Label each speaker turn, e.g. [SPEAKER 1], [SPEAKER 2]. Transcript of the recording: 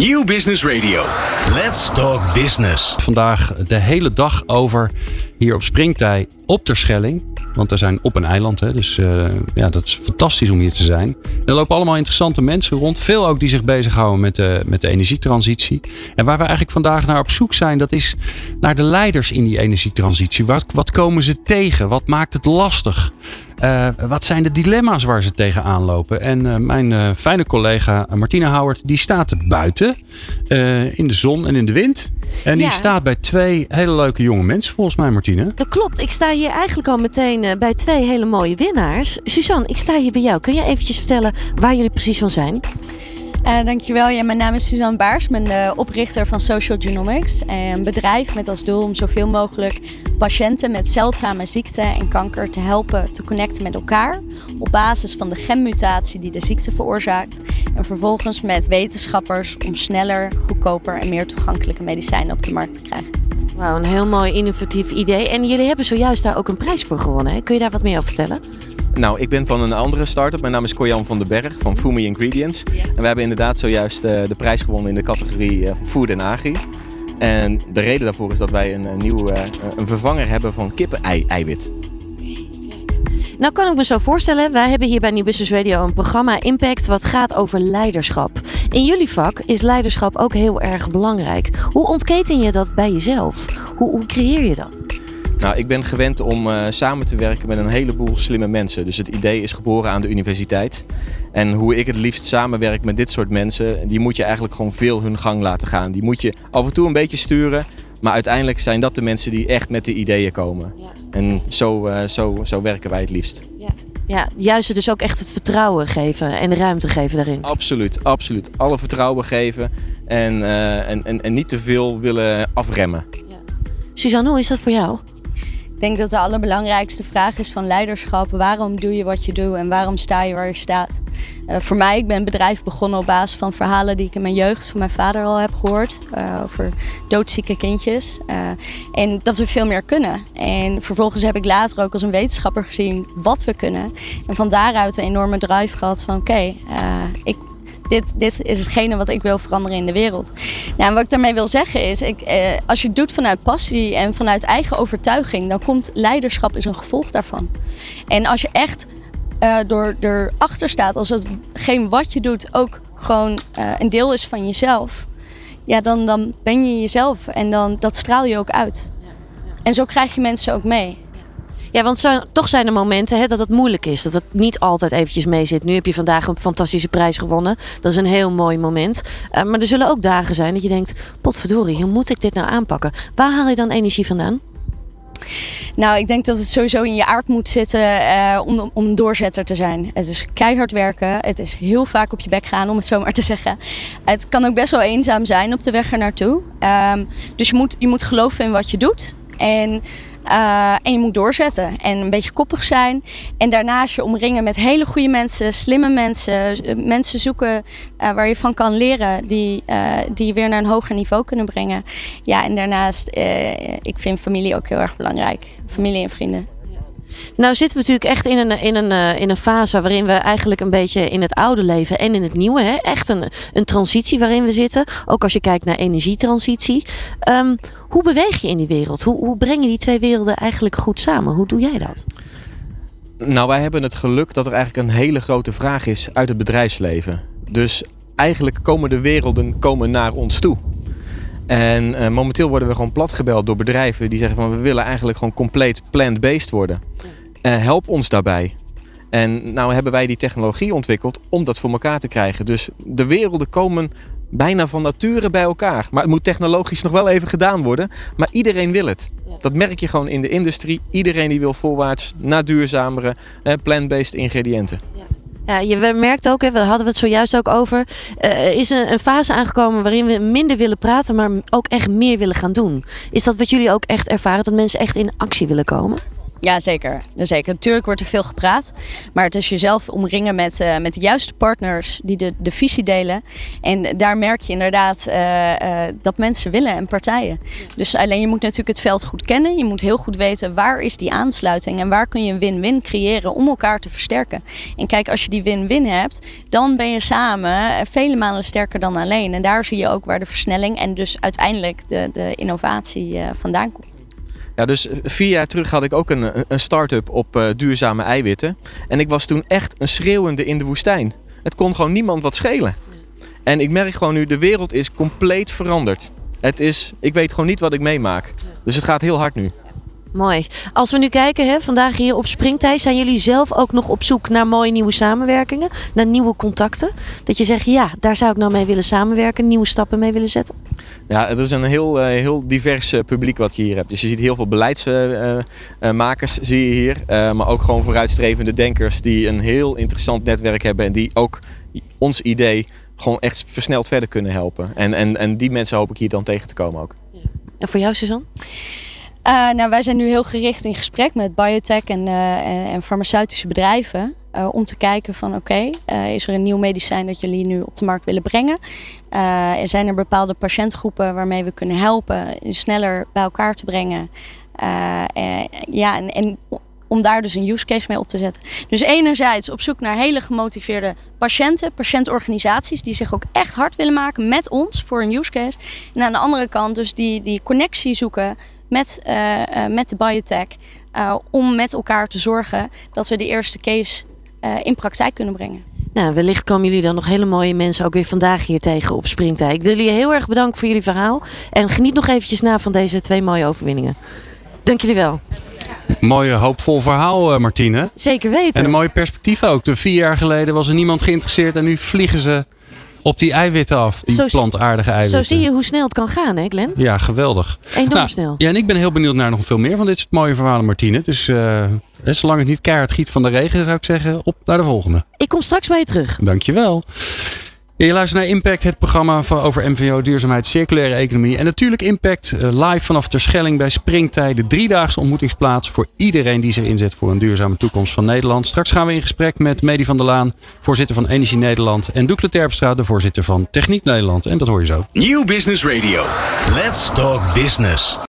[SPEAKER 1] Nieuw Business Radio. Let's talk business.
[SPEAKER 2] Vandaag de hele dag over hier op Springtij op Terschelling. Want we zijn op een eiland, hè, dus uh, ja, dat is fantastisch om hier te zijn. Er lopen allemaal interessante mensen rond. Veel ook die zich bezighouden met de, met de energietransitie. En waar we eigenlijk vandaag naar op zoek zijn, dat is naar de leiders in die energietransitie. Wat, wat komen ze tegen? Wat maakt het lastig? Uh, wat zijn de dilemma's waar ze tegenaan lopen? En uh, mijn uh, fijne collega Martina Howard, die staat buiten in de zon en in de wind. En die staat bij twee hele leuke jonge mensen, volgens mij, Martine.
[SPEAKER 3] Dat klopt. Ik sta hier eigenlijk al meteen bij twee hele mooie winnaars. Suzanne, ik sta hier bij jou. Kun je eventjes vertellen waar jullie precies van zijn?
[SPEAKER 4] Uh, dankjewel. Ja, mijn naam is Suzanne Baars. Ik ben de oprichter van Social Genomics. Een bedrijf met als doel om zoveel mogelijk patiënten met zeldzame ziekten en kanker te helpen te connecten met elkaar. Op basis van de genmutatie die de ziekte veroorzaakt. En vervolgens met wetenschappers om sneller, goedkoper en meer toegankelijke medicijnen op de markt te krijgen.
[SPEAKER 3] Wauw, een heel mooi innovatief idee. En jullie hebben zojuist daar ook een prijs voor gewonnen. Kun je daar wat meer over vertellen?
[SPEAKER 5] Nou, ik ben van een andere start-up. Mijn naam is Corjan van den Berg van Fumi Ingredients. En we hebben inderdaad zojuist uh, de prijs gewonnen in de categorie uh, Food en Agri. En de reden daarvoor is dat wij een, een nieuwe uh, een vervanger hebben van kippen-eiwit.
[SPEAKER 3] Nou kan ik me zo voorstellen, wij hebben hier bij New Business Radio een programma Impact wat gaat over leiderschap. In jullie vak is leiderschap ook heel erg belangrijk. Hoe ontketen je dat bij jezelf? Hoe, hoe creëer je dat?
[SPEAKER 5] Nou, ik ben gewend om uh, samen te werken met een heleboel slimme mensen. Dus het idee is geboren aan de universiteit. En hoe ik het liefst samenwerk met dit soort mensen, die moet je eigenlijk gewoon veel hun gang laten gaan. Die moet je af en toe een beetje sturen. Maar uiteindelijk zijn dat de mensen die echt met de ideeën komen. Ja. En zo, uh, zo, zo werken wij het liefst.
[SPEAKER 3] Ja. Ja, juist dus ook echt het vertrouwen geven en ruimte geven daarin.
[SPEAKER 5] Absoluut, absoluut. Alle vertrouwen geven en, uh, en, en, en niet te veel willen afremmen. Ja.
[SPEAKER 3] Suzanne, hoe is dat voor jou?
[SPEAKER 4] Ik denk dat de allerbelangrijkste vraag is van leiderschap. Waarom doe je wat je doet en waarom sta je waar je staat? Uh, voor mij, ik ben een bedrijf begonnen op basis van verhalen die ik in mijn jeugd van mijn vader al heb gehoord. Uh, over doodzieke kindjes. Uh, en dat we veel meer kunnen. En vervolgens heb ik later ook als een wetenschapper gezien wat we kunnen. En van daaruit een enorme drive gehad van oké, okay, ik dit, dit is hetgene wat ik wil veranderen in de wereld. Nou, en wat ik daarmee wil zeggen is, ik, eh, als je het doet vanuit passie en vanuit eigen overtuiging, dan komt leiderschap is een gevolg daarvan. En als je echt uh, door erachter staat, als hetgeen wat je doet ook gewoon uh, een deel is van jezelf, ja, dan, dan ben je jezelf en dan, dat straal je ook uit. En zo krijg je mensen ook mee.
[SPEAKER 3] Ja, want toch zijn er momenten hè, dat het moeilijk is. Dat het niet altijd eventjes mee zit. Nu heb je vandaag een fantastische prijs gewonnen. Dat is een heel mooi moment. Uh, maar er zullen ook dagen zijn dat je denkt... potverdorie, hoe moet ik dit nou aanpakken? Waar haal je dan energie vandaan?
[SPEAKER 4] Nou, ik denk dat het sowieso in je aard moet zitten uh, om, om een doorzetter te zijn. Het is keihard werken. Het is heel vaak op je bek gaan, om het zo maar te zeggen. Het kan ook best wel eenzaam zijn op de weg er naartoe. Um, dus je moet, je moet geloven in wat je doet. En uh, en je moet doorzetten en een beetje koppig zijn. En daarnaast je omringen met hele goede mensen, slimme mensen. Eh, mensen zoeken uh, waar je van kan leren, die, die je weer naar een hoger niveau kunnen brengen. Ja, en daarnaast, ik vind familie ook heel erg belangrijk. Familie en vrienden.
[SPEAKER 3] Nou zitten we natuurlijk echt in een, in, een, in een fase waarin we eigenlijk een beetje in het oude leven en in het nieuwe. Hè? Echt een, een transitie waarin we zitten. Ook als je kijkt naar energietransitie. Um, hoe beweeg je in die wereld? Hoe, hoe breng je die twee werelden eigenlijk goed samen? Hoe doe jij dat?
[SPEAKER 5] Nou, wij hebben het geluk dat er eigenlijk een hele grote vraag is uit het bedrijfsleven. Dus eigenlijk komen de werelden komen naar ons toe. En uh, momenteel worden we gewoon platgebeld door bedrijven die zeggen van we willen eigenlijk gewoon compleet plant-based worden. Uh, help ons daarbij. En nou hebben wij die technologie ontwikkeld om dat voor elkaar te krijgen. Dus de werelden komen bijna van nature bij elkaar. Maar het moet technologisch nog wel even gedaan worden. Maar iedereen wil het. Dat merk je gewoon in de industrie. Iedereen die wil voorwaarts naar duurzamere eh, plant-based ingrediënten.
[SPEAKER 3] Ja. Ja, je merkt ook, hè, we hadden we het zojuist ook over. Uh, is een, een, fase aangekomen waarin we minder willen praten, maar ook echt meer willen gaan doen. Is dat wat jullie ook echt ervaren? Dat mensen echt in actie willen komen?
[SPEAKER 4] Ja, zeker. Zeker. Natuurlijk wordt er veel gepraat. Maar het is jezelf omringen met, uh, met de juiste partners die de, de visie delen. En daar merk je inderdaad uh, uh, dat mensen willen en partijen. Dus alleen je moet natuurlijk het veld goed kennen. Je moet heel goed weten waar is die aansluiting en waar kun je een win-win creëren om elkaar te versterken. En kijk, als je die win-win hebt, dan ben je samen vele malen sterker dan alleen. En daar zie je ook waar de versnelling en dus uiteindelijk de, de innovatie vandaan komt.
[SPEAKER 5] Ja, dus vier jaar terug had ik ook een, een start-up op uh, duurzame eiwitten. En ik was toen echt een schreeuwende in de woestijn. Het kon gewoon niemand wat schelen. En ik merk gewoon nu, de wereld is compleet veranderd. Het is, ik weet gewoon niet wat ik meemaak. Dus het gaat heel hard nu.
[SPEAKER 3] Mooi. Als we nu kijken, hè, vandaag hier op Springtij, zijn jullie zelf ook nog op zoek naar mooie nieuwe samenwerkingen, naar nieuwe contacten? Dat je zegt, ja, daar zou ik nou mee willen samenwerken, nieuwe stappen mee willen zetten?
[SPEAKER 5] Ja, het is een heel, uh, heel divers uh, publiek wat je hier hebt. Dus je ziet heel veel beleidsmakers uh, zie je hier, maar ook gewoon vooruitstrevende denkers die een heel interessant netwerk hebben en die ook ons idee gewoon echt versneld verder kunnen helpen. En, en, en die mensen hoop ik hier dan tegen te komen ook.
[SPEAKER 3] Ja. En voor jou, Suzanne?
[SPEAKER 4] Uh, nou, wij zijn nu heel gericht in gesprek met biotech en, uh, en, en, farmaceutische bedrijven. Uh, om te kijken van oké, is er een nieuw medicijn dat jullie nu op de markt willen brengen? er zijn er bepaalde patiëntgroepen waarmee we kunnen helpen sneller bij elkaar te brengen. ja, en, en om daar dus een use case mee op te zetten. Dus enerzijds op zoek naar hele gemotiveerde patiënten, patiëntorganisaties die zich ook echt hard willen maken met ons voor een use case. En aan de andere kant dus die, die connectie zoeken met, uh, uh, met de biotech. Uh, om met elkaar te zorgen dat we de eerste case in praktijk kunnen brengen.
[SPEAKER 3] Nou, wellicht komen jullie dan nog hele mooie mensen ook weer vandaag hier tegen op Springtij. Ik wil jullie heel erg bedanken voor jullie verhaal. En geniet nog eventjes na van deze twee mooie overwinningen. Dank jullie wel.
[SPEAKER 2] Mooie, hoopvol verhaal, Martine.
[SPEAKER 3] Zeker weten.
[SPEAKER 2] En een mooie perspectief ook. De vier jaar geleden was er niemand geïnteresseerd en nu vliegen ze op die eiwitten af. Die zo, plantaardige eiwitten.
[SPEAKER 3] Zo zie je hoe snel het kan gaan, hè Glenn?
[SPEAKER 2] Ja, geweldig.
[SPEAKER 3] Enorm nou, snel.
[SPEAKER 2] Ja, en ik ben heel benieuwd naar nog veel meer van dit soort mooie verhalen, Martine. Dus uh, zolang het niet keihard giet van de regen, zou ik zeggen, op naar de volgende.
[SPEAKER 3] Ik kom straks bij je terug.
[SPEAKER 2] Dankjewel. Je luistert naar Impact, het programma over MVO, duurzaamheid, circulaire economie. En natuurlijk Impact live vanaf Terschelling bij Springtij. De driedaagse ontmoetingsplaats voor iedereen die zich inzet voor een duurzame toekomst van Nederland. Straks gaan we in gesprek met Medi van der Laan, voorzitter van Energie Nederland. En Doekle Terpstra, de voorzitter van Techniek Nederland. En dat hoor je zo.
[SPEAKER 1] Nieuw Business Radio. Let's talk business.